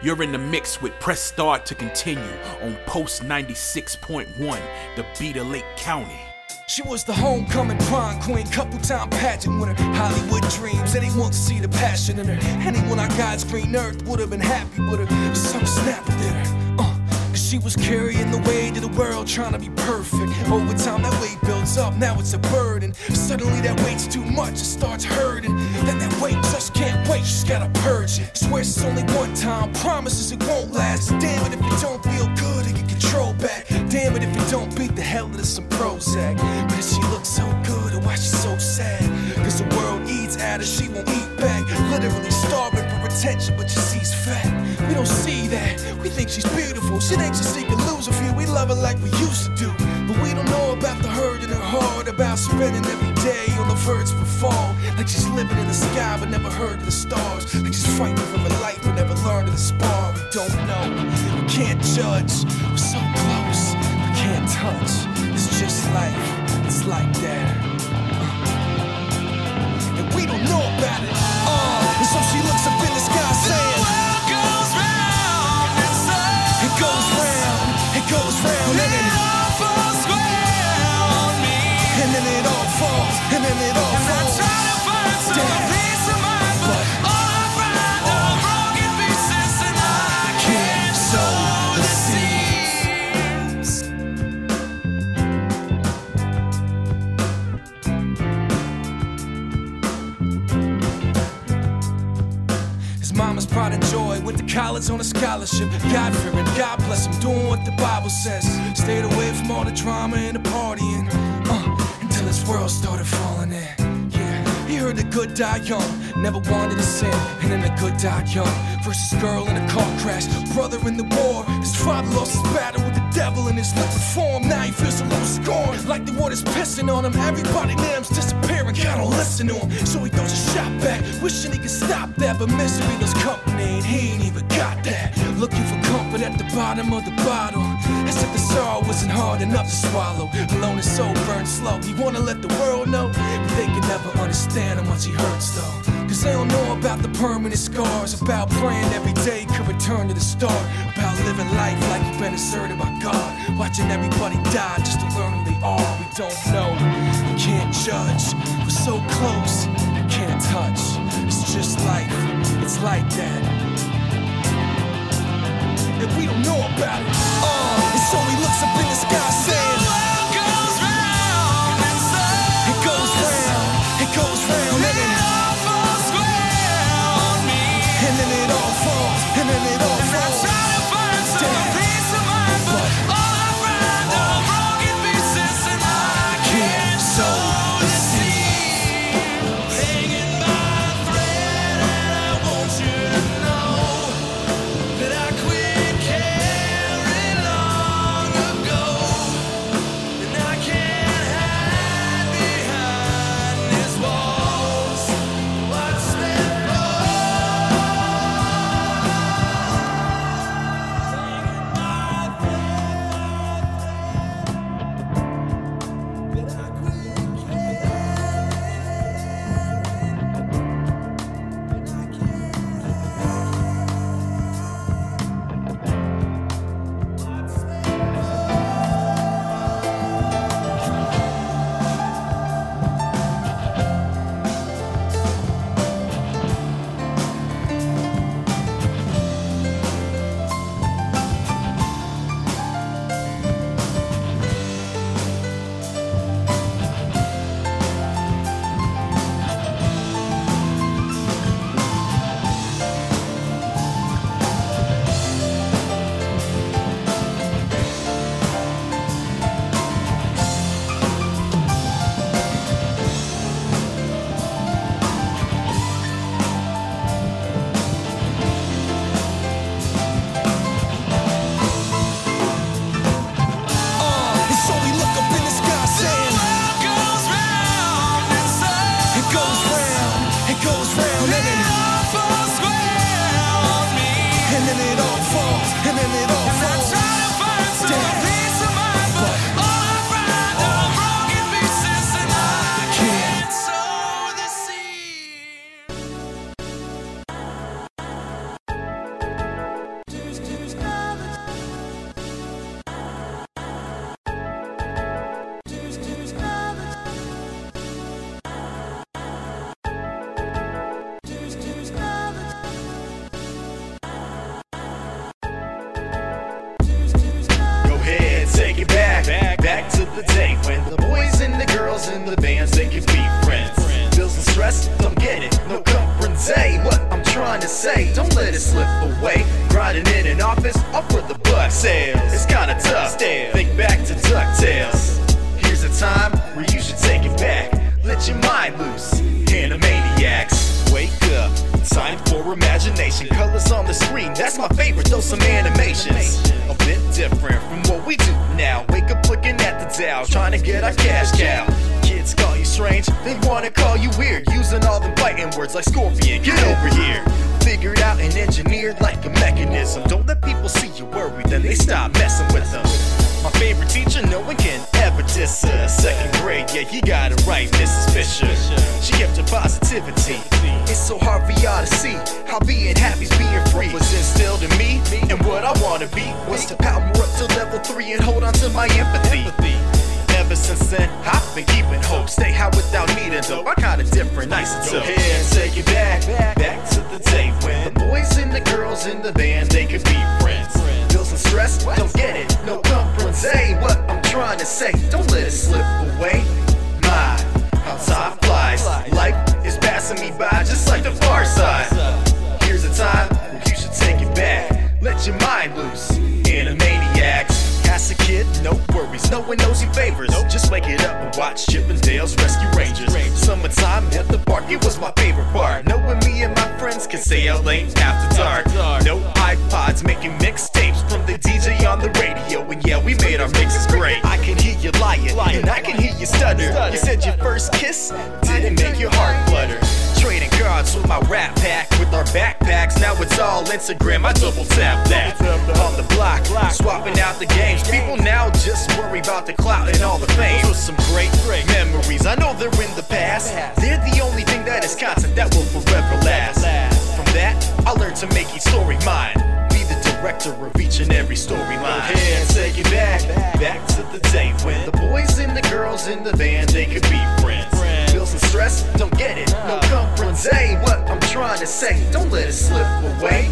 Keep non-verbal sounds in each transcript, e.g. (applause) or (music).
You're in the mix with Press Start to continue on Pulse 96.1, the beat of Lake County. She was the homecoming prom queen, couple time pageant winner. Hollywood dreams, anyone could see the passion in her. Anyone on God's green earth would have been happy with her. Some snap at. Uh, cause she was carrying the weight of the world, trying to be perfect. Over time, that weight builds up, now it's a burden. Suddenly, that weight's too much, it starts hurting. Then that weight just can't wait, she's gotta purge it. Swears it's only one time, promises it won't last. Damn it, if it don't feel good, it get control back. Damn it, if it don't beat the hell out of some Prozac. But if she looks so good, and why she's so sad? Cause the world eats at her, she won't eat back. Literally starving for attention, but she sees fat. We don't see that, we think she's beautiful. She thinks she can lose a we love her like we used to do. We don't know about the hurt in her heart, about spending every day on the verge of a fall. Like she's living in the sky, but never heard of the stars. Like she's fighting for her life, but never learned to the spar. We don't know, we can't judge. We're so close, we can't touch. It's just life, it's like that. Uh. And we don't know about it. Pride and joy, went to college on a scholarship. God fearing, God bless him, doing what the Bible says. Stayed away from all the drama and the partying, uh, until his world started falling in. Yeah, he heard the good die young, never wanted to sin, and then the good died young. Versus girl in a car crash, brother in the war. His father lost his battle with the devil in his liquid form. Now he feels a little scorn, like the water's pissing on him. Everybody name's disappearing, don't listen to him. So he throws a shot back, wishing he could stop that. But misery loves company, and he ain't even got that. Looking for comfort at the bottom of the bottle. As sorrow wasn't hard enough to swallow. Alone his soul burned slow. He wanna let the world know, but they can never understand how much he hurts though. Cause they don't know about the permanent scars, about praying every day could return to the start, about living life like you've been inserted by God, watching everybody die just to learn who they are. We don't know, we can't judge, we're so close, we can't touch. It's just life, it's like that. And we don't know about it. And so he looks up in the sky boys and the girls in the bands, they can be friends. Bills and stress, don't get it, no comprende what I'm trying to say. Don't let it slip away. Grinding in an office, off for the buck sales. It's kinda tough. Think back to DuckTales. Here's a time where you should take it back. Let your mind loose. Animaniacs, wake up. Time for imagination. Colors on the screen, that's my favorite. Throw some animations. A bit different from what we do now. Dial, trying to get our cash cow. Kids call you strange, they wanna call you weird. Using all the fighting words like scorpion. Get over here. Figured out and engineered like a mechanism. Don't let people see you worried, then they stop messing with them. My favorite teacher, no one can ever diss her. Second grade, yeah, you got it right, Mrs. Fisher. She kept her positivity. It's so hard for y'all to see how being happy's being free was instilled in me. And what I wanna be was to power up to level three and hold on to my empathy. Ever since then, I've been keeping hope. Stay high without needing dope. I got a different, nice and so. Go ahead take it back, back to the day when the boys and the girls in the band they could be friends. Bills and stress, don't get it, no comprende what I'm trying to say. Don't let it slip away. My, how time flies. Life is passing me by just like the far side. Here's a time you should take it back. Let your mind loose. As a kid, no worries, no one knows your favors. Just wake it up and watch Chip 'n Dale's Rescue Rangers. Summertime at the park, it was my favorite part. Knowing me and my friends could stay out late after dark. No iPods making mixtapes from the DJ on the radio. And yeah, we made our mixes great. I can hear you lying, and I can hear you stutter. You said your first kiss didn't make your heart flutter. Cards with my rap pack with our backpacks. Now it's all Instagram. I double tap that on the block, swapping out the games. People now just worry about the clout and all the fame. Those were some great, memories. I know they're in the past. They're the only thing that is constant that will forever last. From that, I learned to make each story mine. Be the director of each and every storyline. Here take it back, back to the day when the boys and the girls in the band they could be friends. And stress, don't get it, no comprende what I'm trying to say. Don't let it slip away.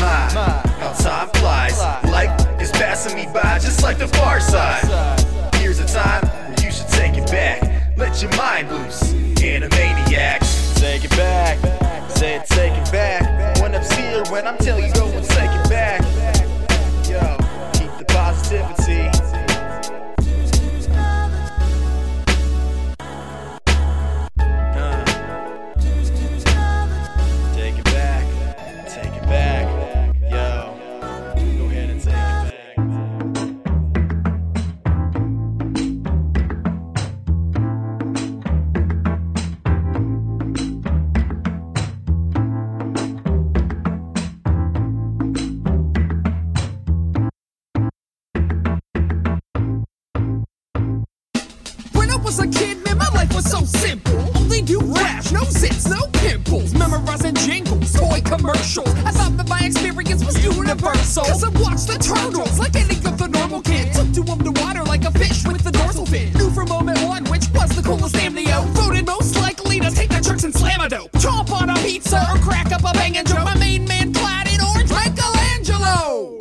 My, how time flies. Life is passing me by just like the far side. Here's a time where you should take it back. Let your mind loose. Animaniacs. Take it back. Say it, take it back. When I'm here, when I'm telling you, the coolest. Voted most likely to take the tricks and slam a dope. Chomp on a pizza or crack up a banging joke. My main man clad in orange, Michelangelo.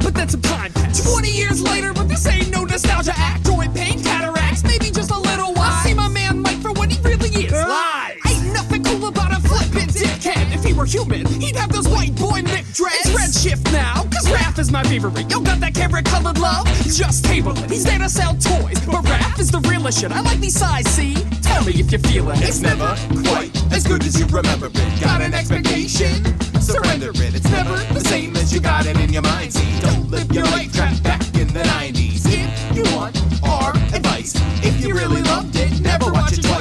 But that's a time passed. 20 years later, but this ain't no nostalgia act. Joint pain, cataracts, maybe just a little while. I see my man Mike for what he really is. Lies. Ain't nothing cool about a flippin' dickhead. If he were human, he'd have those white boy Mick dreads. It's redshift now, Raph is my favorite. Yo, got that carrot colored love? Just table it. He's there to sell toys. But Raph is the realest shit. I like these size, see? Tell me if you feel it. It's never quite as good as you remember it. Got an expectation? Surrender it. It's never the same as you got it in your mind. See, don't live your life trapped back in the 90s. If you want our advice, if you really loved it, never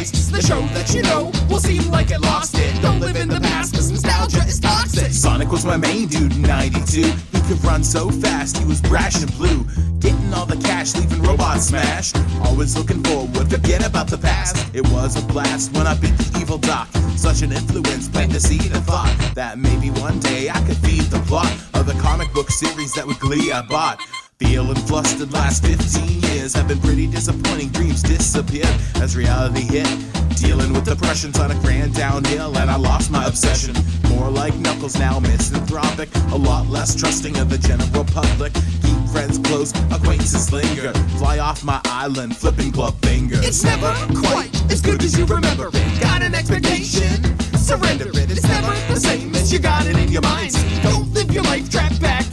twice. The show that you know will seem like it lost it. Don't live in the past, cause nostalgia is toxic. Sonic was my main dude in 92. He could run so fast, he was brash and blue. Getting all the cash, leaving robots smashed. Always looking forward, forget about the past. It was a blast when I beat the evil doc. Such an influence, planted the seed of thought that maybe one day I could feed the plot of the comic book series that with glee I bought. Feeling flustered last 15 years have been pretty disappointing. Dreams disappeared as reality hit. Dealing with depressions on a grand downhill, and I lost my obsession. More like Knuckles now, misanthropic. A lot less trusting of the general public. Keep friends close, acquaintances linger. Fly off my island, flipping club fingers. It's never quite as good as you remember it. Got an expectation, surrender it. It's never the same as you got it in your mind. Don't live your life trapped back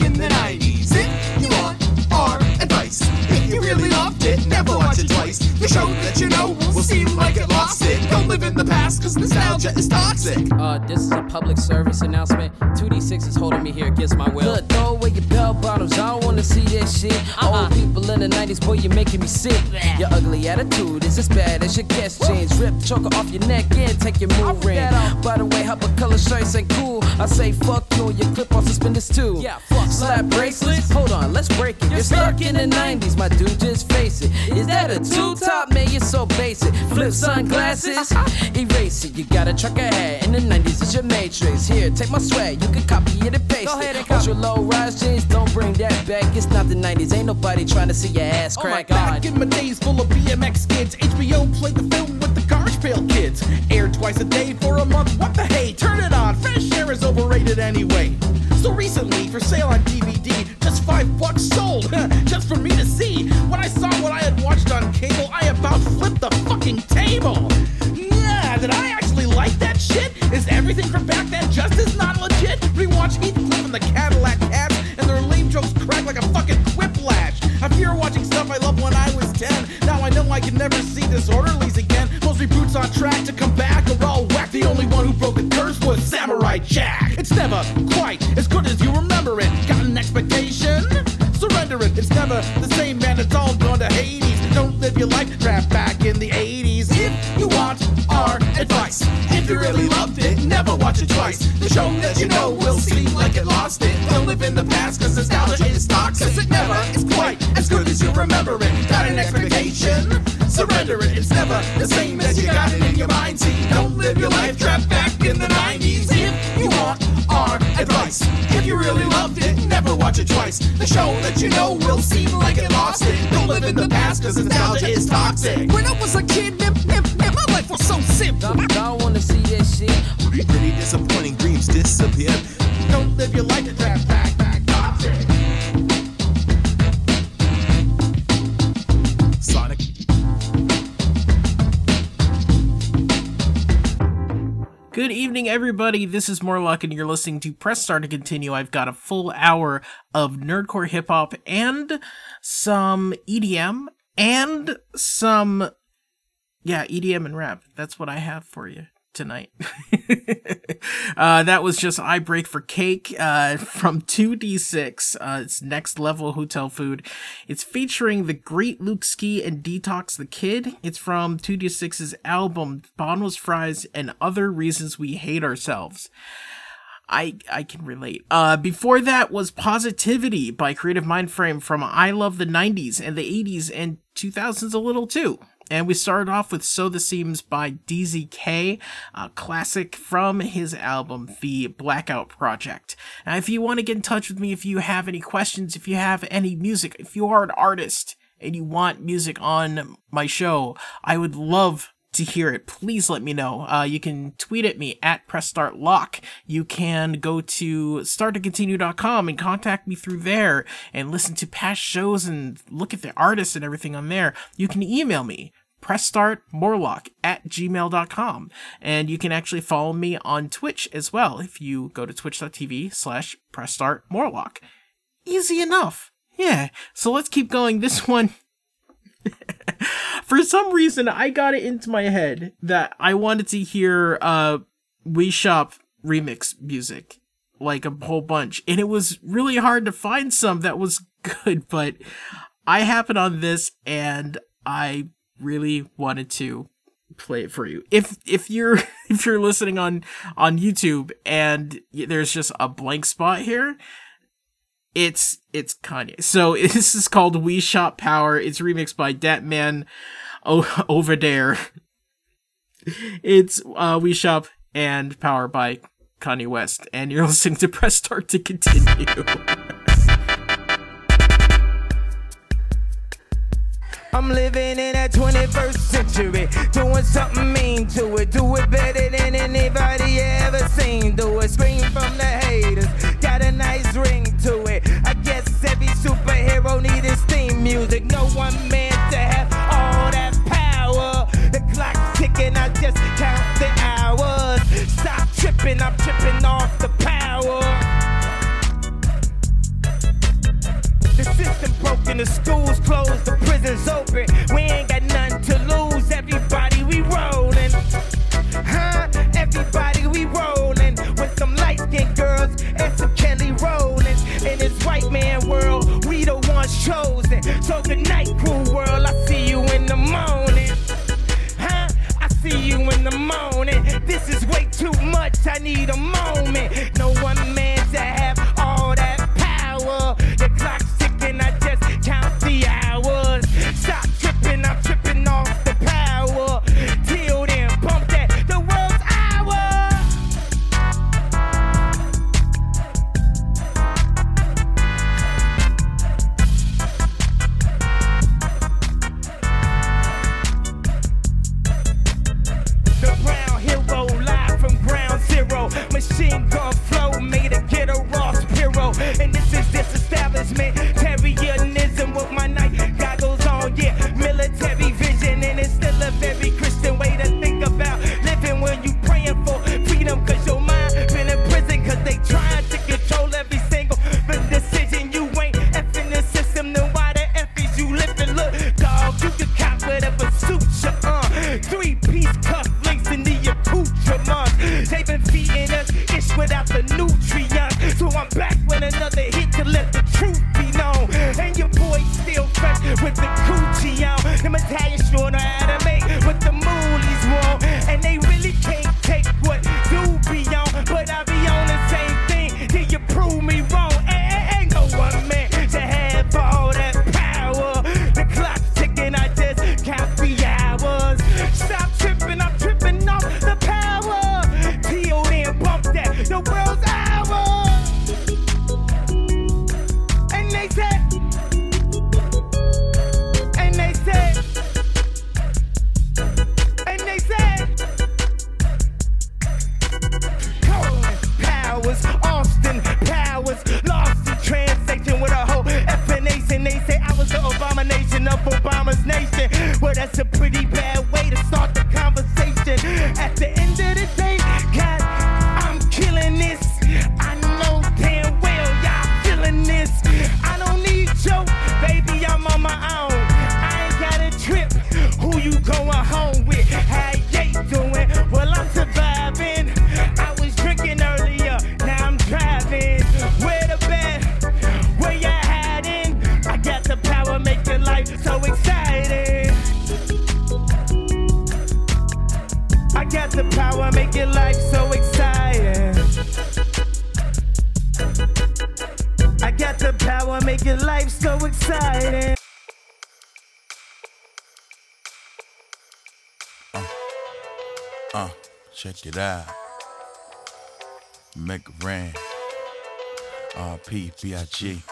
watch twice. The show that you know will seem like it lost it. Don't live in the past, cause nostalgia is toxic. Uh, this is a public service announcement. 2D6 is holding me here against my will. Look, throw away your bell bottoms. I don't wanna see that shit. Uh-uh. Old people in the 90s, boy, you're making me sick. Your ugly attitude is as bad as your Guess jeans. Rip choker off your neck and take your move ring. By the way, Hypercolor shirts ain't cool. I say fuck you and your clip on suspenders too. Yeah, fuck. Slap bracelets? Hold on, let's break it. You're stuck in the 90s, my dude, just face it. Is that a two top? Man, you're so basic. Flip sunglasses? (laughs) Erase it. You got a trucker hat in the 90s, it's your matrix. Here, take my swag, you can copy it and paste Go ahead and it. Ultra low rise jeans, don't bring that back. It's not the 90s, ain't nobody trying to see your ass crack. Oh my God. Back in my days full of BMX kids, HBO played the film with the Garbage Pail Kids. Aired twice a day for a month, what the hey? Turn it on, fresh air is overrated anyway. So recently, for sale on DVD, just five bucks sold, (laughs) just for me to see. When I saw what I had watched on cable, I about flipped the fucking table. Yeah, did I actually like that shit? Is everything from back then just as not legit? Rewatch Heathcliff and the Cadillac Cats, and their lame jokes crack like a fucking. I fear watching stuff I loved when I was 10. Now I know I can never see disorderlies again. Most reboots on track to come back are all whack. The only one who broke the curse was Samurai Jack. It's never quite as good as you remember it. Got an expectation? Surrender it. It's never the same, man. It's all gone to Hades. Don't live your life trapped back in the 80s. Want our advice, if you really loved it, never watch it twice. The show that you know will seem like it lost it. Don't live in the past, cause nostalgia is toxic. Cause it never is quite as good as you remember it. Got an expectation? Surrender it. It's never the same as you got it in your mind. See, don't live your life trapped back in the 90s. If you want our advice, if you really loved it, never watch it twice. The show that you know will seem like it lost it. Don't live in the past, cause nostalgia is toxic. When I was a kid, man, man, man, my life was so simple. Don't, don't wanna see that shit. Pretty disappointing dreams disappear. Don't live your life trapped back, back, Good evening, everybody. This is Morlock, and you're listening to Press Start to Continue. I've got a full hour of nerdcore hip hop and some EDM and some, yeah, EDM and rap. That's what I have for you tonight. (laughs) uh, that was just I Brake for Cake uh, from 2D6. Uh, it's next level hotel food. It's featuring the great Luke Ski and Detox the Kid. It's from 2D6's album Boneless Fries and Other Reasons We Hate Ourselves. I I can relate. Uh, before that was Positivity by Creative Mindframe from I Love the 90s and the 80s and 2000s a little too. And we started off with Sew the Seams by DZK, a classic from his album, The Blackout Project. Now, if you want to get in touch with me, if you have any questions, if you have any music, if you are an artist and you want music on my show, I would love to hear it, please let me know. Uh, you can tweet at me at PressStartLock. You can go to starttocontinue.com and contact me through there and listen to past shows and look at the artists and everything on there. You can email me pressstartmorlock at gmail.com and you can actually follow me on twitch as well if you go to twitch.tv slash pressstartmorlock easy enough yeah so let's keep going this one (laughs) (laughs) for some reason I got it into my head that I wanted to hear uh Wii Shop remix music like a whole bunch and it was really hard to find some that was (laughs) good but I happened on this and I really wanted to play it for you. If if you're (laughs) if you're listening on on YouTube and there's just a blank spot here, it's it's Kanye. So (laughs) this is called Wii Shop Power. It's remixed by Dat Man o- over there. (laughs) It's uh Wii Shop and Power by Kanye West, and you're (laughs) listening to Press Start to continue. I'm living in that 21st century, doing something mean to it. Do it better than anybody ever seen. Do it, scream from the haters. Got a nice ring to it. Yes, every superhero need his theme music. No one man to have all that power. The clock's ticking, I just count the hours. Stop tripping, I'm tripping off the power. The system broken, the schools closed, the prisons open. We ain't got nothing to lose. Everybody white man world, we the ones chosen. So good night, cool world. I see you in the morning. Huh? I see you in the morning. This is way too much. I need a moment. No one At the end of the day, God, I'm killing this. Making life so exciting. Uh, check it out. Make it. RP, B.I.G.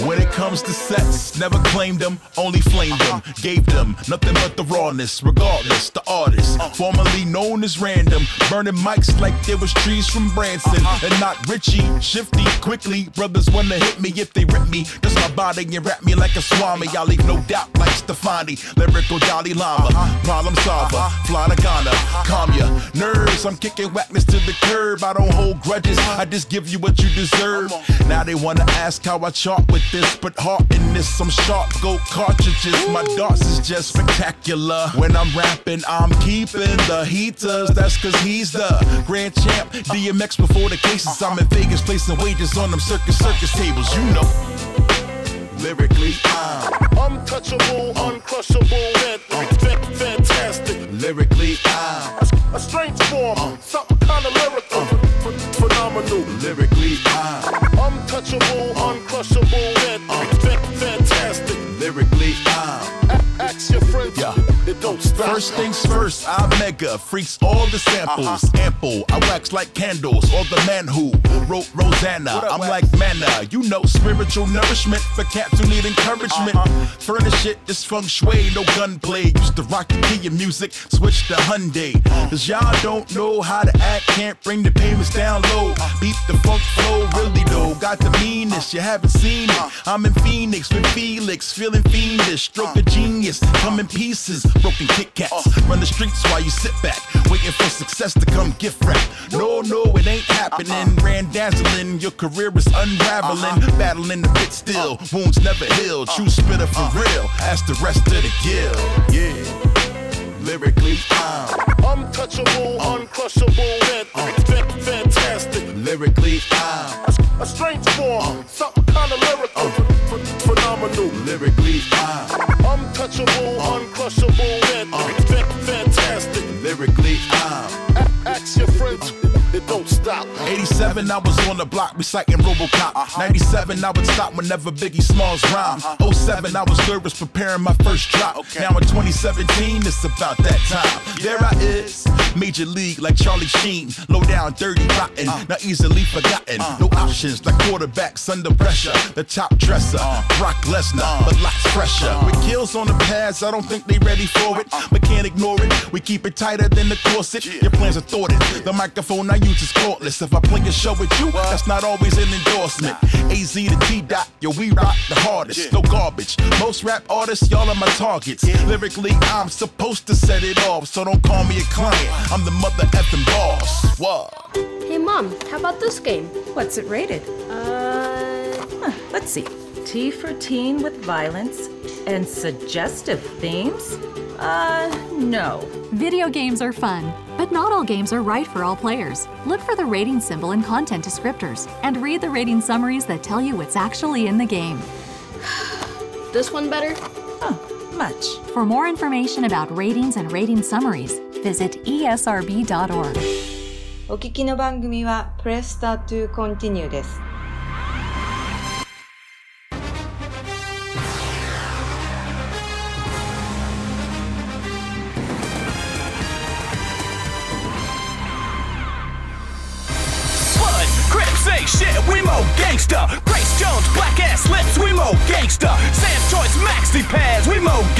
When it comes to sets, never claimed them, only flamed them. Gave them nothing but the rawness, regardless. The artist, formerly known as Random, burning mics like there was trees from Branson. Uh-huh. And not Richie, shifty, quickly. Brothers wanna hit me if they rip me. Just my body and rap me like a swami. I leave no doubt like Stefani. Lyrical Dalai Lama, uh-huh. problem solver. Uh-huh. Fly to Ghana, calm ya. Nerves, I'm kicking whackness to the curb. I don't hold grudges, I just give you what you deserve. Now they wanna ask how I chart with this, but heart in this, I'm sharp. Go cartridges, my darts is just spectacular. When I'm rapping, I'm keeping the heaters. That's cause he's the grand champ. DMX before the cases. I'm in Vegas placing wages on them circus circus tables, you know. Lyrically, I'm untouchable, uncrushable, fan- fan- uh. fantastic. lyrically, I'm A strange form, uh. something kind of Freaks all the samples. Ample, I wax like candles, or the man who wrote Rosanna. I'm like manna, you know, spiritual nourishment for cats who need encouragement. Furnish it, this feng shui, no gunplay. Used to rock the key in music, switch to Hyundai. Cause y'all don't know how to act, can't bring the payments down low. Beat the funk flow, really though. Got the meanness, you haven't seen it. I'm in Phoenix with Felix, feeling fiendish. Stroke of genius, come in pieces. broken Kit Kats. Run the streets while you sit back, waiting for success to come gift wrap. No, no, it ain't happening. Uh-uh. Ran dazzling, your career is unraveling. Uh-huh. Battling the pit still, uh. wounds never healed. Uh. True spitter for uh. real, ask the rest of the guild. Yeah, lyrically, I'm Untouchable, uncrushable, fan- fan- fantastic. lyrically, I'm A strange form, something kind of lyrical, ph- phenomenal. lyrically, I'm Untouchable, uncrushable, 87, I was on the block reciting Robocop. Uh-huh. 97, I would stop whenever Biggie Smalls rhyme. Uh-huh. 07, I was nervous preparing my first drop. Now in 2017, it's about that time. There I is, major league like Charlie Sheen. Low down, dirty, rotten, uh. not easily forgotten. Uh. No options like quarterbacks under pressure. The top dresser, uh. Brock Lesnar, but lots fresher. With kills on the pads, I don't think they ready for it. But can't ignore it. We keep it tighter than the corset. Your plans are thwarted. The microphone I use is cordless. If I play a show with you, that's not always an endorsement. AZ to T dot, yo, we rock the hardest. No garbage. Most rap artists, y'all are my targets. Lyrically, I'm supposed to set it off, so don't call me a client. I'm the mother effing boss. What? Hey mom, how about this game? What's it rated? Uh, Huh, let's see. T for teen with violence and suggestive themes? Uh, no. Video games are fun, but not all games are right for all players. Look for the rating symbol in content descriptors and read the rating summaries that tell you what's actually in the game. (sighs) this one better? Much. For more information about ratings and rating summaries, visit E esrb.org. お聞きの番組は Press Start to Continue です。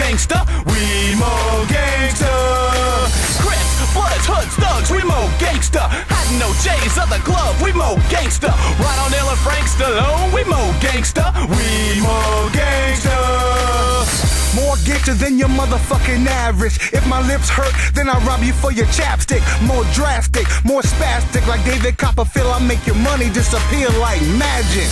Gangsta. We mo gangsta. Crips, Bloods, Hoods, Thugs, we mo gangsta. Hiding no J's, other glove, we mo gangsta. Right on Ella Frank Stallone, we mo gangsta. We mo gangsta. More gangster than your motherfucking average. If my lips hurt, then I rob you for your chapstick. More drastic, more spastic. Like David Copperfield, I make your money disappear like magic.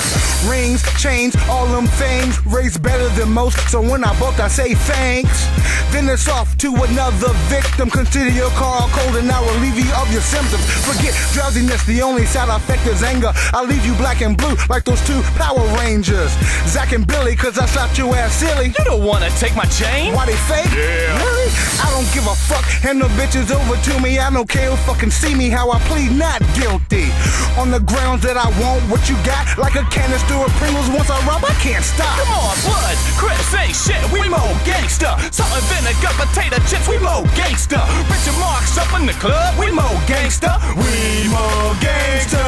Rings, chains, all them things. Raised better than most, so when I book, I say thanks. Then it's off to another victim. Consider your car cold and I'll relieve you of your symptoms. Forget drowsiness, the only side effect is anger. I'll leave you black and blue like those two Power Rangers. Zack and Billy, cause I shot your ass silly. You don't wanna take my chain? Why they fake? Yeah. Really? I don't give a fuck. Hand the bitches over to me. I don't care who fucking see me how I plead not guilty. On the grounds that I want what you got, like a canister of Pringles. Once I rub, I can't stop. Come on, blood, Crips ain't shit, we mo gangsta. Salt and vinegar, potato chips, we mo gangsta. Richard Marx up in the club, we mo gangsta. We mo gangsta.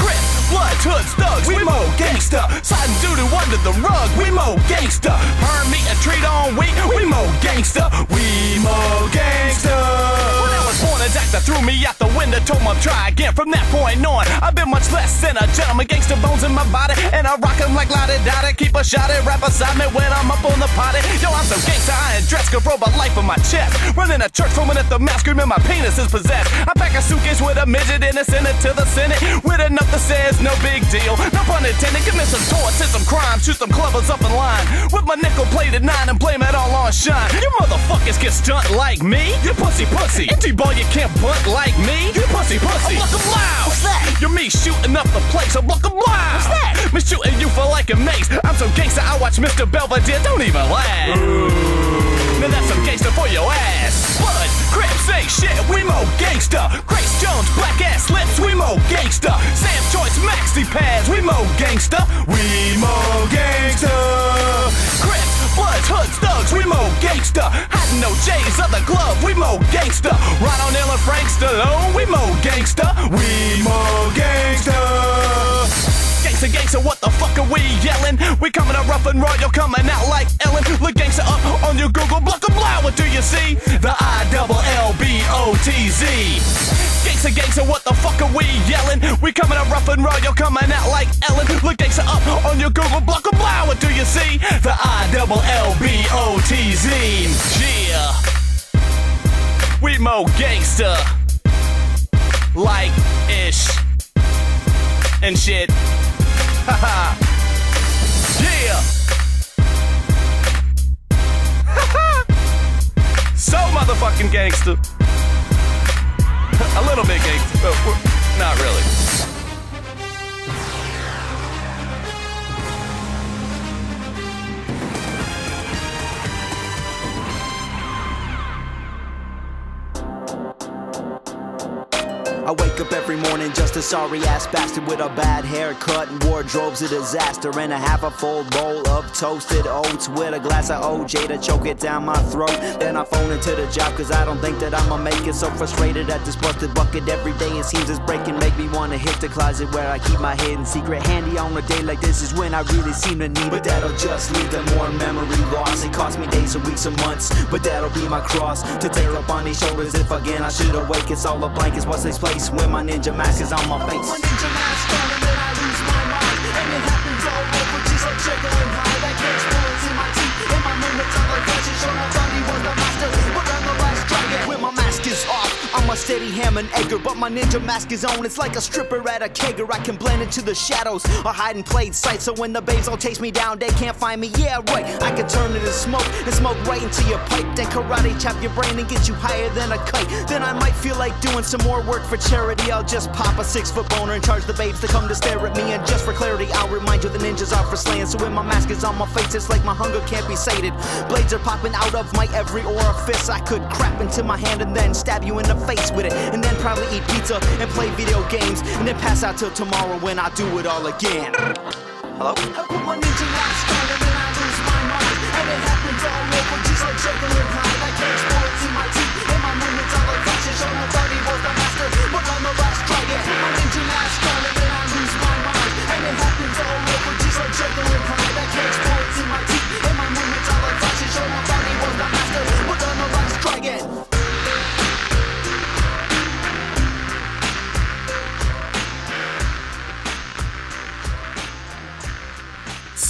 Crips, Bloods, Hoods, Thugs, we mo gangsta. Sliding doo-doo under the rug, we mo gangsta. Burn meat and treat on wheat, we mo gangsta. We mo gangsta. When I was born, a doctor threw me out the window, told me try again. From that point on, I've been much less than a gentleman. Gangsta bones in my body, and I rock 'em like Lottie Dottie. Keep a shot at right beside me when I'm up on the potty. Yo, I'm so gangsta, I ain't dressed, control my life on my chest. Running a church, foaming at the mouth, screaming my penis is possessed. I pack a suitcase with a midget in it, send it to the Senate. With enough that says no big deal. No pun intended, commit some torts and some crimes, shoot some clubbers up in line. With my nickel plated nine and blame it all on shine. You motherfuckers get stunt like me. You pussy pussy. Empty ball, you can't bunt like me. You pussy pussy. I'm looking loud. What's that? You're me shooting up the place. I'm looking loud. What's that? Me shooting you for like a mace. I'm so gangsta, I watch Mr. Belvedere. Don't even laugh. Now that's some gangsta for your ass. Blood, Crips ain't shit, we mo gangsta. Grace Jones, black ass lips, we mo gangsta. Sam Choice, maxi pads, we mo gangsta. We mo gangsta. Crips, Bloods, Hoods, Thugs, we mo gangsta. Hiding no J's, the glove, we mo gangsta. Right on Ella Frank Stallone, we mo gangsta. We mo gangsta. Gangsta, what the fuck are we yelling? We coming up rough and raw, you're coming out like Ellen. Look gangsta up on your Google, block a blah, what do you see? The I double L B O T Z. Gangsta, gangsta, what the fuck are we yelling? We coming up rough and raw, you're coming out like Ellen. Look gangsta up on your Google, block a blah, what do you see? The I double L B O T Z. Yeah. more gangster. Like ish. And shit. Yeah. (laughs) so motherfucking gangster. (laughs) A little bit gangster, but not really. I wake up every morning just a sorry ass bastard with a bad haircut and wardrobe's a disaster and a half a full bowl of toasted oats with a glass of OJ to choke it down my throat. Then I phone into the job cause I don't think that I'ma make it. So frustrated at this busted bucket every day it seems it's breaking. Make me wanna hit the closet where I keep my hidden secret handy on a day like this is when I really seem to need it. But that'll just lead to more memory loss. It cost me days or weeks or months, but that'll be my cross to tear up on these shoulders if again I should awake. It's all a blank, it's what's this place when my ninja mask is on my face. My ninja mask on and I lose my mind. And it happens all over just like Jekyll and Hyde. I bullets in my teeth and my are like flashes. Sure, I thought he was the master, but I'm the last dragon. When my mask is off, I'm a steady ham and egger, but my ninja mask is on. It's like a stripper at a kegger. I can blend into the shadows or hide in plain sight. So when the babes all chase me down, they can't find me. Yeah, right. I can turn it to smoke and smoke right into your pipe. Then karate chop your brain and get you higher than a kite. Then I might feel like doing some more work for charity. I'll just pop a six foot boner and charge the babes to come to stare at me. And just for clarity, I'll remind you the ninjas are for slaying. So when my mask is on my face, it's like my hunger can't be sated. Blades are popping out of my every orifice. I could crap into my hand and then stab you in the face with it. And then probably eat pizza and play video games. And then pass out till tomorrow when I do it all again. Hello? Just like Jekyll and. I catch bullets in my teeth and my movements are like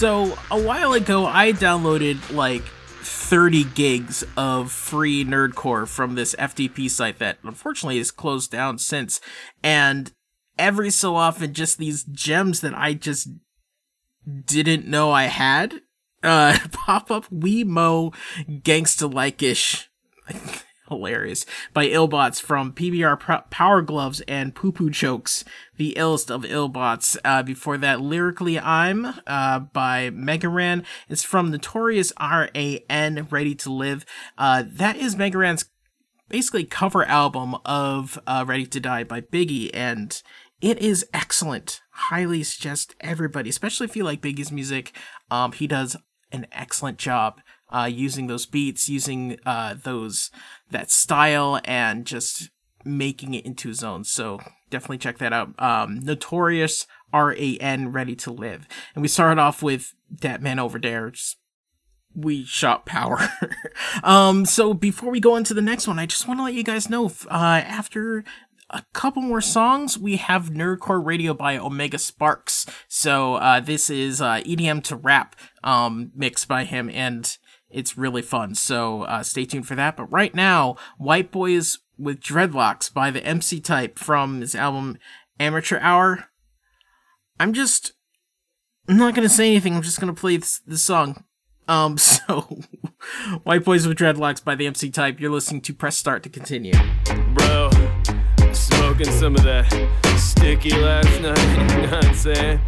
So a while ago, I downloaded like 30 gigs of free nerdcore from this FTP site that unfortunately is closed down since. And every so often, just these gems that I just didn't know I had uh, (laughs) pop up. Wee Wemo gangsta like ish. (laughs) Hilarious by Illbotz from PBR Pro- Power Gloves and Poo Poo Jokes, the illest of Illbotz. Uh, before that, Lyrically I'm uh, by Mega Ran. It's from Notorious RAN, Ready to Live. Uh, that is Mega Ran's basically cover album of uh, Ready to Die by Biggie, and it is excellent. Highly suggest everybody, especially if you like Biggie's music. Um, he does an excellent job uh, using those beats, using uh, those that style, and just making it into his own. So definitely check that out. Um, Notorious R A N Ready to Live, and we started off with that man over there. Just Wii Shop Power. (laughs) um, so before we go into the next one, I just want to let you guys know uh, after a couple more songs, we have Nerdcore Radio by Omega Sparx. So uh, this is uh, EDM to rap um, mixed by him, and it's really fun. So uh, stay tuned for that. But right now, White Boys with Dreadlocks by the MC Type from his album Amateur Hour. I'm just. I'm not gonna say anything. I'm just gonna play this, this song. Um, (laughs) so White Boys with Dreadlocks by the MC Type. You're listening to Press Start to continue. Bro, smoking some of that sticky last night. (laughs) You know what I'm saying?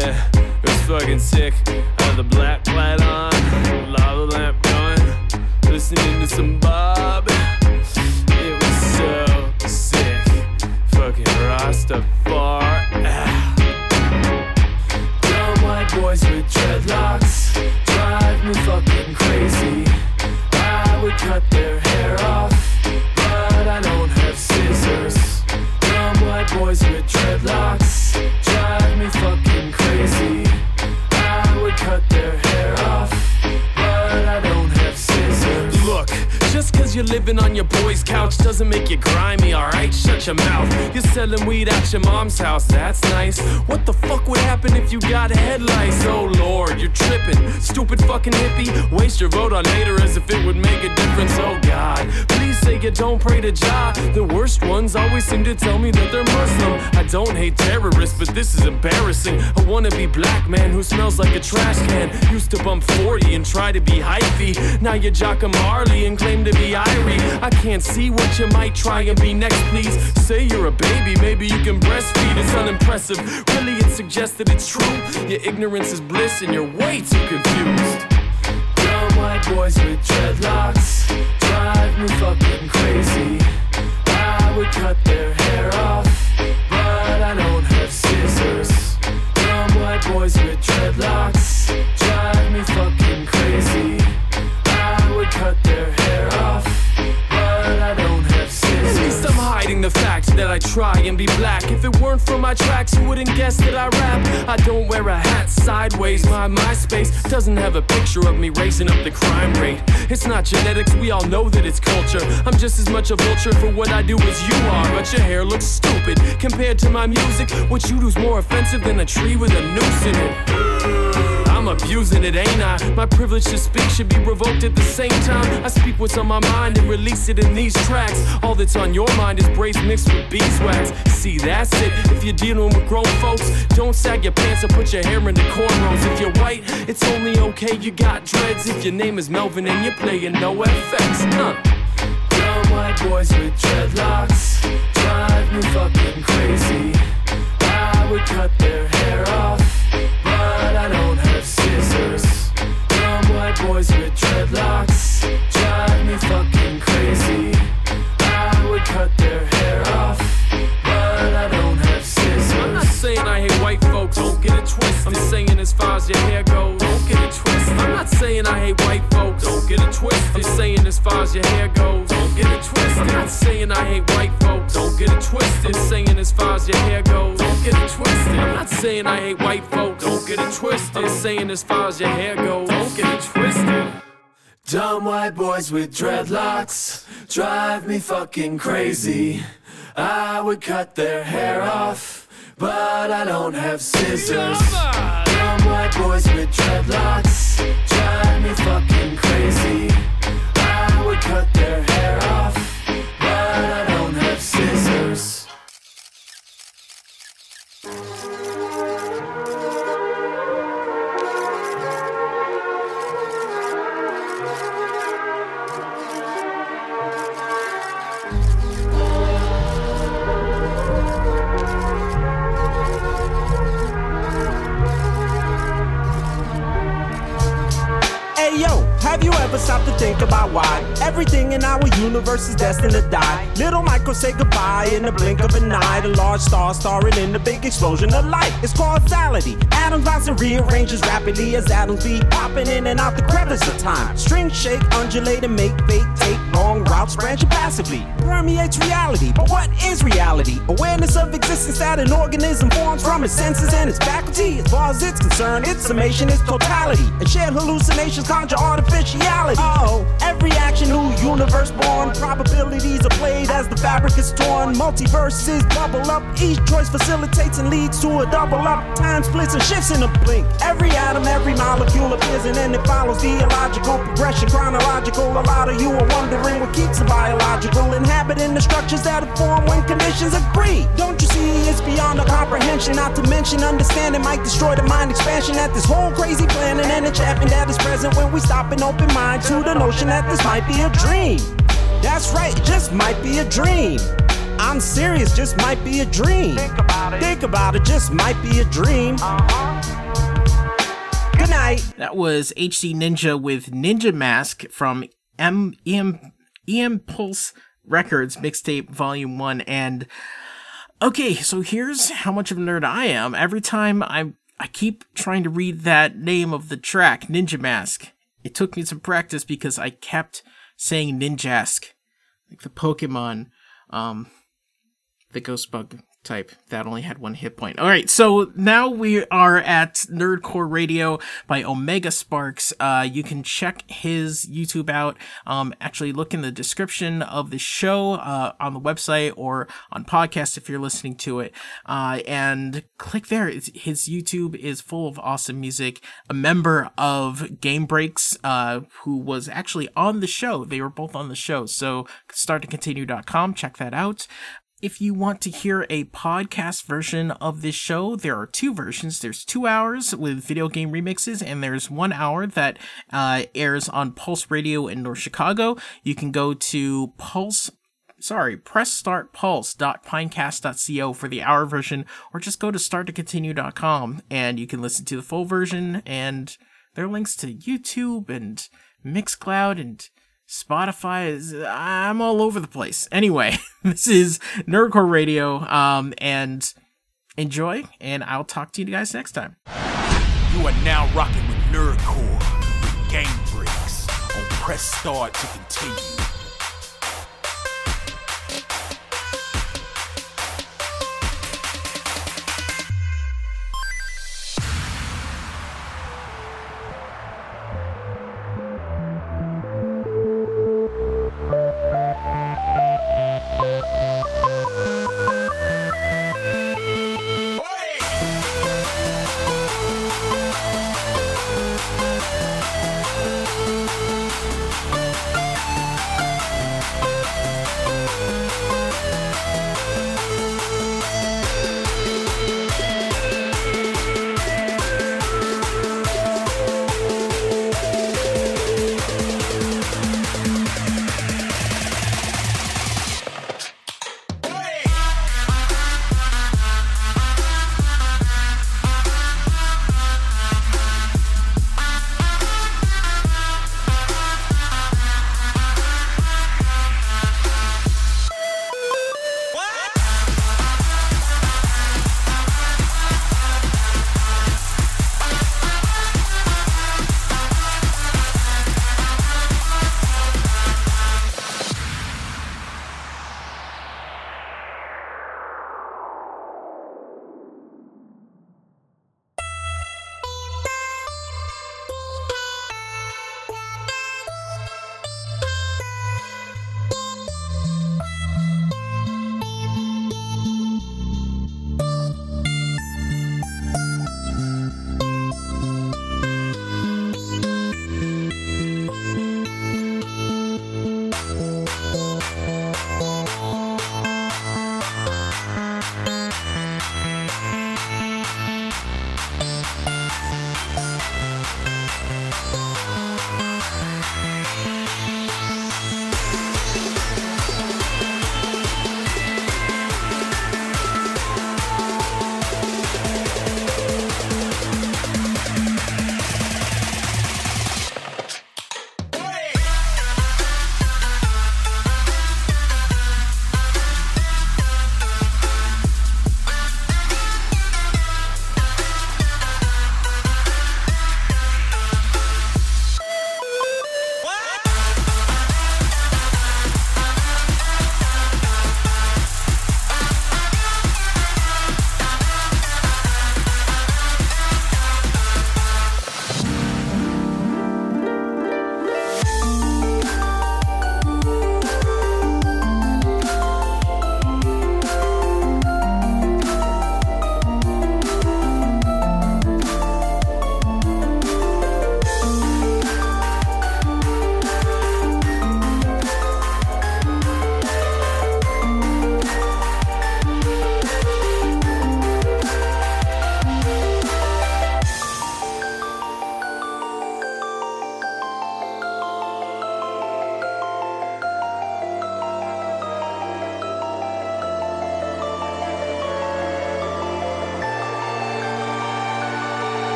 Eh, it was fucking sick. The black light on, lava lamp going, listening to some Bob. It was so sick. Fucking Rastafari. Dumb white boys with dreadlocks drive me fucking crazy. I would cut their hair off, but I don't have scissors. Dumb white boys with dreadlocks drive me fucking you're living on your boy's couch doesn't make you grimy, alright? Shut your mouth. You're selling weed at your mom's house, that's nice. What the fuck would happen if you got headlights? Oh lord, you're tripping. Stupid fucking hippie. Waste your vote on Nader as if it would make a difference. Oh god. Please say you're don't pray to Jah. The worst ones always seem to tell me that they're Muslim. I don't hate terrorists, but this is embarrassing. A wannabe black man who smells like a trash can. Used to bump 40 and try to be hyphy. Now you jock a Marley and claim to be Irie. I can't see what you might try and be next, please. Say you're a baby, maybe you can breastfeed. It's unimpressive. Really, it suggests that it's true. Your ignorance is bliss and you're way too confused. Dumb white boys with dreadlocks drive me fucking crazy. I would cut their hair off, but I don't have scissors. Dumb white boys with dreadlocks I try and be black. If it weren't for my tracks, you wouldn't guess that I rap. I don't wear a hat sideways. My MySpace doesn't have a picture of me raising up the crime rate. It's not genetics, we all know that it's culture. I'm just as much a vulture for what I do as you are. But your hair looks stupid compared to my music. What you do's more offensive than a tree with a noose in it. I'm abusing it, ain't I? My privilege to speak should be revoked at the same time. I speak what's on my mind and release it in these tracks. All that's on your mind is braids mixed with beeswax. See, that's it. If you're dealing with grown folks, don't sag your pants or put your hair into cornrows. If you're white, it's only okay you got dreads. If your name is Melvin and you're playing NOFX, huh? Dumb white boys with dreadlocks drive me fucking crazy. I would cut their hair off, boys with dreadlocks drive me fucking crazy. I would cut their hair off, but I don't have scissors. I'm not saying I hate white folks, don't get it twisted. I'm saying as far as your hair goes, don't get it twisted. I'm not saying I hate white folks, don't get it twisted. I'm saying as far as your hair goes, don't get it twisted. I'm not saying I hate white folks, don't get it twisted. I'm saying as far as your hair goes, don't get it twisted. I'm not saying I hate white folks, get it twisted. Saying as far as your hair goes, don't get it twisted. Dumb white boys with dreadlocks drive me fucking crazy. I would cut their hair off, but I don't have scissors. Dumb white boys with dreadlocks drive me fucking crazy. I would cut their hair off, but I don't have scissors. Have you ever stopped to think about why everything in our universe is destined to die? Little Michael say goodbye in the blink of an eye. The large star starring in the big explosion of light. It's causality. Atoms bounce and rearrange as rapidly as atoms be popping in and out the crevice of time. Strings shake, undulate, and make fate take long routes, branching passively. Permeates reality, but what is reality? Awareness of existence that an organism forms from its senses and its faculty. As far as it's concerned, its summation is totality. And shared hallucinations conjure artificiality. Oh, every action, new universe born. Probabilities are played as the fabric is torn. Multiverses bubble up. Each choice facilitates and leads to a double up. Time splits and shifts in a blink. Every atom, every molecule appears and then it follows the illogical progression. Chronological. A lot of you are wondering what keeps the biological inhabiting the structures that are formed when conditions agree. Don't you see it's beyond our comprehension? Not to mention understanding might destroy the mind expansion at this whole crazy planet and enchantment that is present when we stop and open mind to the notion that this might be a dream. That's right, it just might be a dream. I'm serious, just might be a dream. Think about it. Think about it, just might be a dream. Uh-huh. Good night. That was HD Ninja with Ninja Mask from M EM EM Pulse Records mixtape volume 1 and okay, so here's how much of a nerd I am. Every time I I keep trying to read that name of the track, Ninja Mask. It took me some practice because I kept saying Ninjask, like the Pokemon um the Ghost Bug type that only had one hit point. All right, so now we are at Nerdcore Radio by Omega Sparx. Uh, you can check his YouTube out. Um, actually, look in the description of the show uh, on the website or on podcast if you're listening to it, uh, and click there. It's, his YouTube is full of awesome music. A member of Gamebreax, uh, who was actually on the show. They were both on the show. So starttocontinue.com. Check that out. If you want to hear a podcast version of this show, there are two versions. There's two hours with video game remixes, and there's one hour that uh, airs on Pulse Radio in North Chicago. You can go to Pulse sorry, pressstartpulse.pinecast.co for the hour version, or just go to starttocontinue.com and you can listen to the full version. And there are links to YouTube and Mixcloud and Spotify is I'm all over the place. Anyway, (laughs) this is Nerdcore Radio. Um, and enjoy, and I'll talk to you guys next time. You are now rocking with Nerdcore with Game Breaks on Press Start to continue.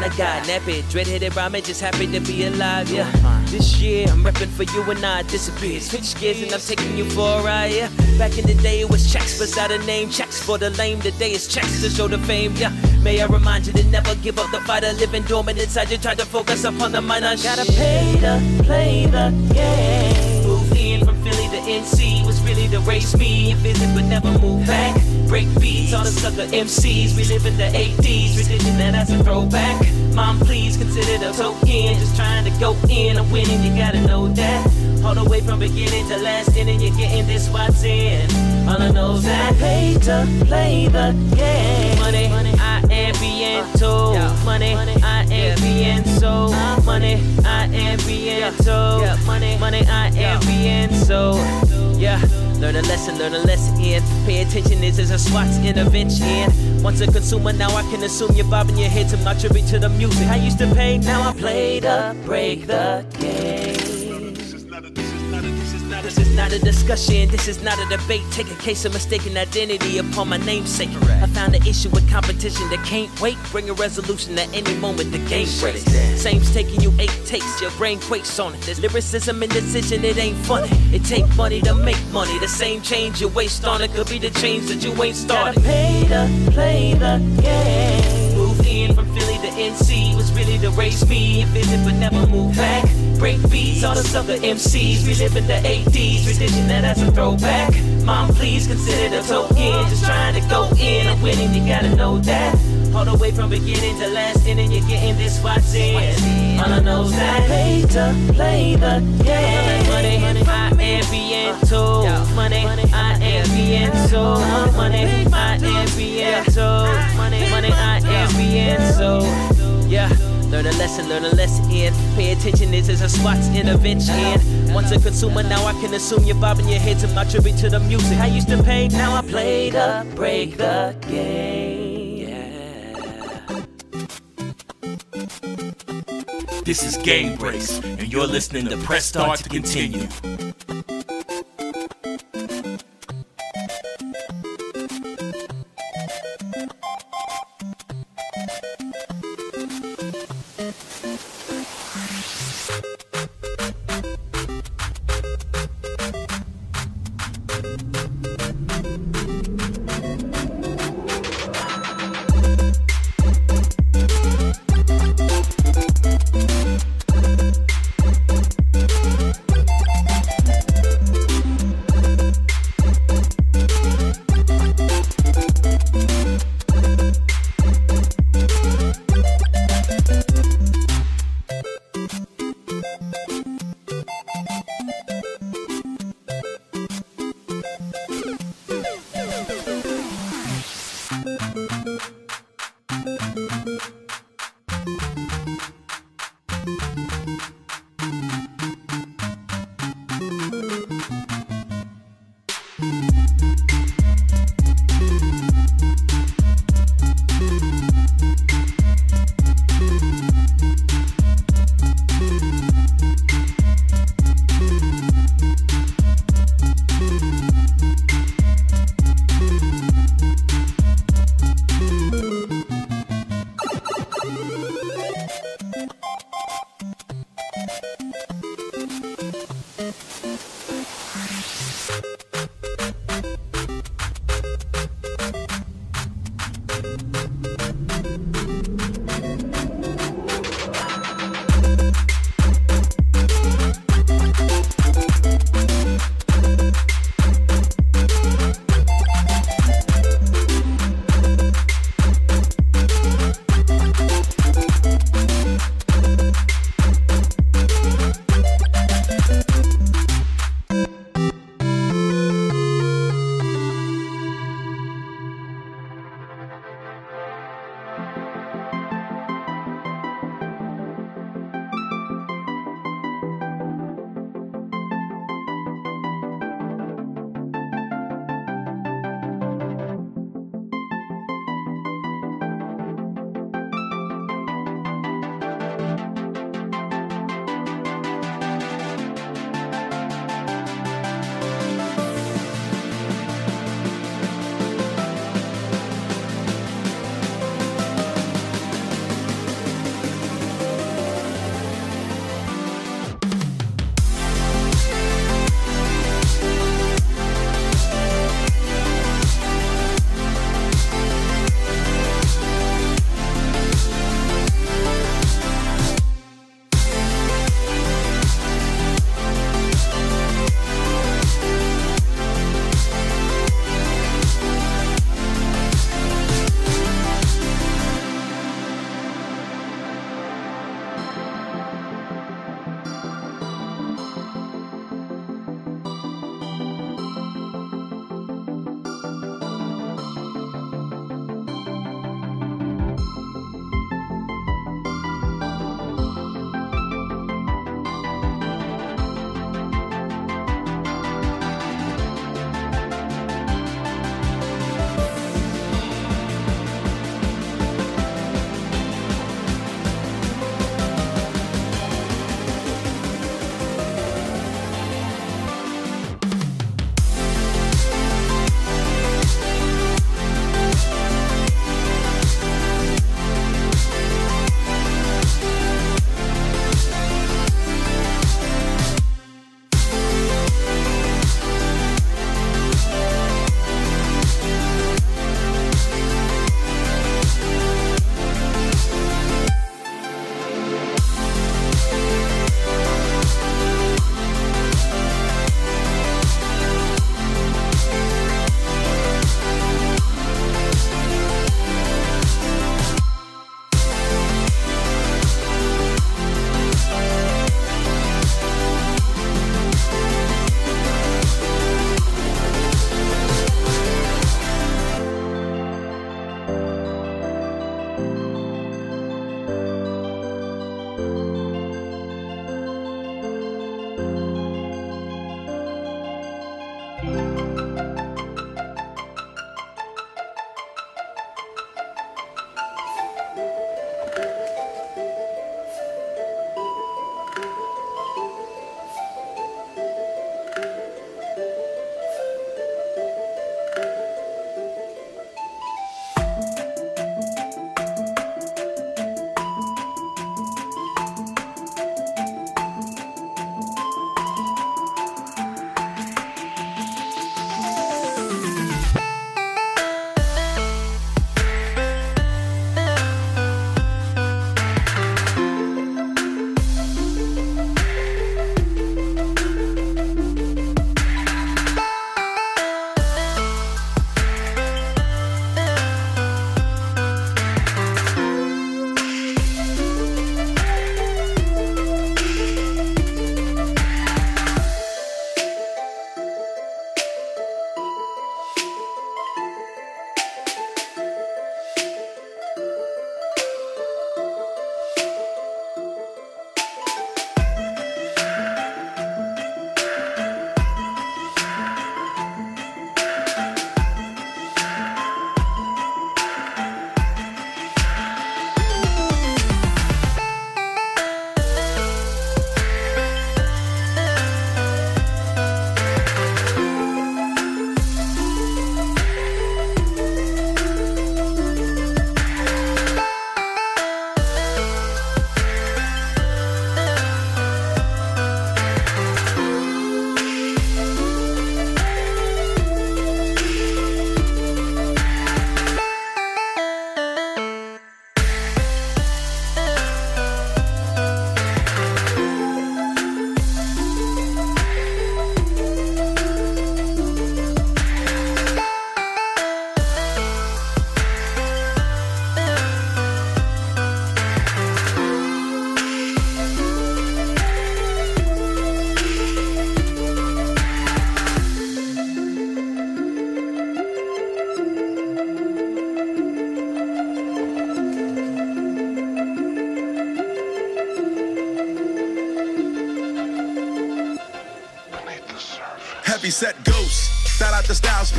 Kind of guy. Nappy, dread-headed rhyming, just happy to be alive. Yeah. This year I'm repping for you and I disappeared. Switch gears and I'm taking you for a ride. Yeah. Back in the day it was checks without a name. Checks for the lame. Today it's checks to show the fame. Yeah. May I remind you to never give up the fight. Of living dormant inside you. Try to focus upon the minor. Gotta pay to play the game. Move in from Philly to NC was really to race me. And visit but never move back. Break beats, all the sucker MCs. We live in the 80s, religion that has a throwback. Mom, please consider the token. Just trying to go in, I'm winning, you gotta know that. All the way from beginning to last inning, you're getting this what's in. All I know is that I pay to play the game. Money, I am being told. Money, I am being sold. Money, I am being told. Money, money, I am being sold. Yeah. Learn a lesson, learn a lesson in. Pay attention, this is a SWAT's intervention. Once a consumer, now I can assume you're bobbing your head to my tribute to the music. I used to pay, now I play to break the game. This is not a discussion, this is not a debate. Take a case of mistaken identity upon my namesake. I found an issue with competition that can't wait. Bring a resolution at any moment, the game breaks. Same's taking you eight takes, your brain quakes on it. There's lyricism and decision, it ain't funny. It take money to make money. The same change you waste on it could be the change that you ain't started. Gotta pay to play the game. In from Philly to NC was really to raise me. and Visit but never move back. Break beats, all the sucker MCs. In the 80s, tradition that has a throwback. Mom, please consider the token. Just trying to go in, I'm winning, you gotta know that. All the way from beginning to last inning, you're getting this what's in. All I know is that I pay to play the game. Money, I am being told. Money, I am being told. Money, I am being told. Money, money, I am being sold. Yeah. Learn a lesson, learn a lesson in. Pay attention, this is a SWAT's intervention. Once a consumer, now I can assume you're bobbing your head to my tribute to the music. I used to pay, now I play to break the game. This is Gamebreax, and you're listening to Press Start to continue.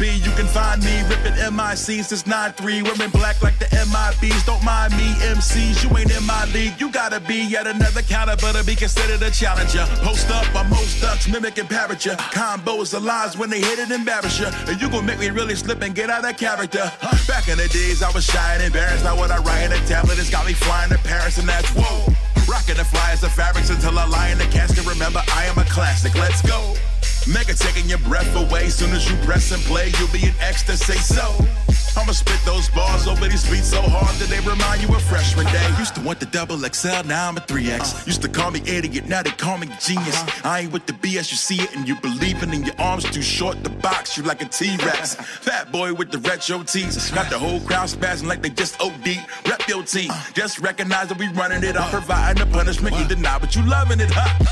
P. You can find me ripping MIC since 9-3. Wearing black like the MIBs. Don't mind me, MCs. You ain't in my league. You gotta be yet another caliber to be considered a challenger. Post up on most ducks, mimicking parature. Combos of lies when they hit it, embarrass you. And you gon' make me really slip and get out of character. Back in the days, I was shy and embarrassed. Now what I write in a tablet has got me flying to Paris, and that's whoa. Rocking the flyers the fabrics until I lie in the casket. Remember, I am a classic. Let's go. Mega taking your breath away. Soon as you press and play, you'll be in ecstasy. So I'ma spit those bars over these beats so hard that they remind you of freshman day. Used to want the double XL, now I'm a 3X. Used to call me idiot, now they call me genius. I ain't with the BS, you see it and you believe it. And your arms too short to box you like a T-Rex. Fat boy with the retro tees. Got the whole crowd spazzing like they just OD. Rep your team. Just recognize that we running it up, providing the punishment. You deny, but you loving it, huh?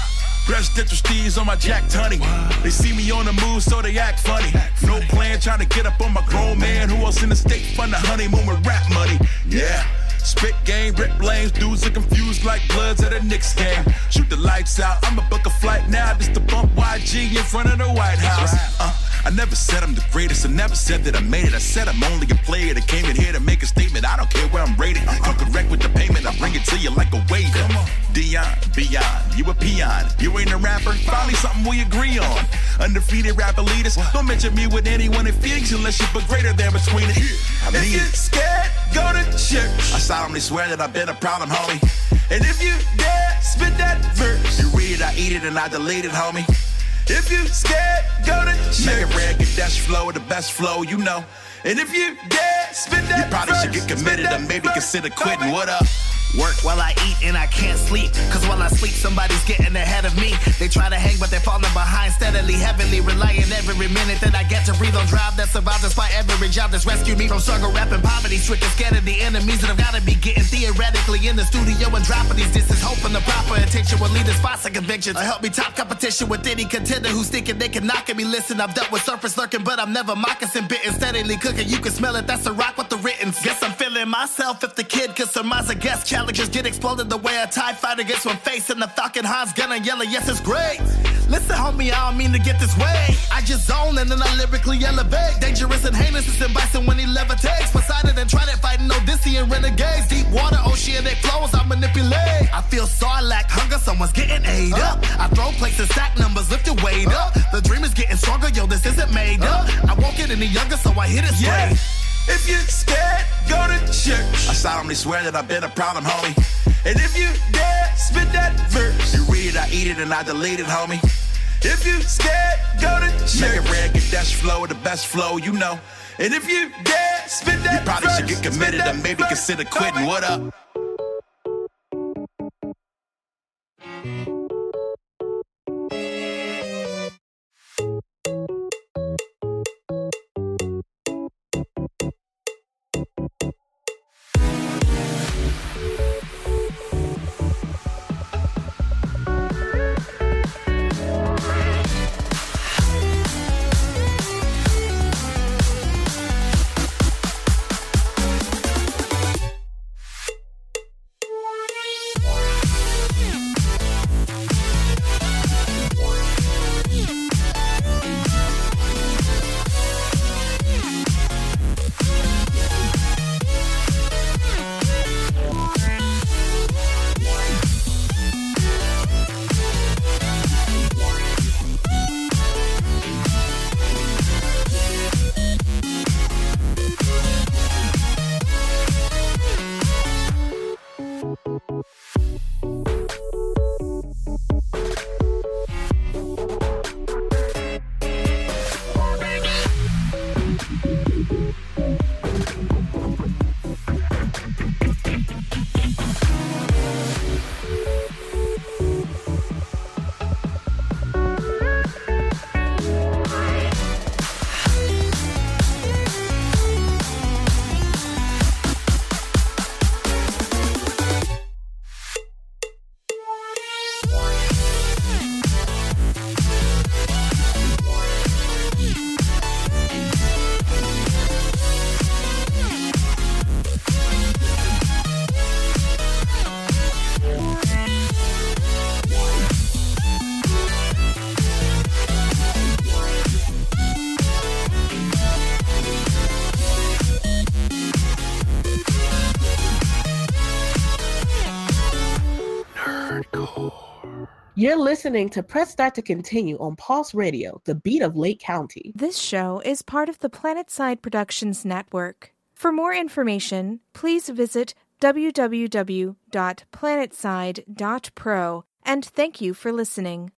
Presidential steez on my Jack Tunney. They see me on the move, so they act funny. No plan, trying to get up on my grown man. Who else in the state fund the honeymoon with rap money? Yeah. Spit game, rip lanes, dudes are confused like bloods at a Knicks game. Shoot the lights out, I'ma book a flight now just to bump YG in front of the White House. Uh, I never said I'm the greatest, I never said that I made it. I said I'm only a player that came in here to make a statement. I don't care where I'm rated. Come correct with the payment, I bring it to you like a waiter. Dion, beyond, you a peon. You ain't a rapper, finally something we agree on. Undefeated rapper leaders, don't mention me with anyone in Phoenix unless you put greater than between it. I mean, if you're scared, go to church. I solemnly swear that I've been a problem, homie. And if you dare spit that verse, you read it, I eat it, and I delete it, homie. If you scared, go to church. Make it red, get that flow, the best flow, you know. And if you dare spit that You probably should get committed or maybe consider quitting. What up? Work while I eat and I can't sleep. Cause while I sleep, somebody's getting ahead of me. They try to hang, but they're falling behind steadily, heavily, relying every minute that I get to breathe on drive that survives despite every job that's rescued me from struggle, rap, and poverty. Stricken, scared of the enemies that I've gotta be getting theoretically in the studio and dropping these disses, hoping the proper attention will lead to spots of convictions. I help me top competition with any contender who's thinking they can knock at me. Listen, I've dealt with surface lurking, but I'm never moccasin bitten, steadily cooking. You can smell it, that's a rock with the written. Guess I'm feeling myself if the kid could surmise a guess. Challenges get exploded the way a TIE fighter gets one face and the Falcon Hans gonna yell, yes, it's great. Listen, homie, I don't mean to get this way. I just zone and then I lyrically elevate. Dangerous and heinous is M. Bison when he levitates. Poseidon and Trident fighting Odyssean renegades. Deep water, oceanic flows, I manipulate. I feel Sarlacc, hunger, someone's getting ate up. I throw plates and stack numbers, lift your weight up. The dream is getting stronger, yo, this isn't made up. I won't get any younger, so I hit it straight. If you're scared, go to church. I solemnly swear that I've been a problem, homie. And if you dare spit that verse, you read it, I eat it, and I delete it, homie. If you scared, go to church. Make it red, get that flow, the best flow, you know. And if you dare spit that You probably should get committed or maybe consider quitting. What up? You're listening to Press Start to Continue on Pulse Radio, the beat of Lake County. This show is part of the Planetside Productions Network. For more information, please visit www.planetside.pro and thank you for listening.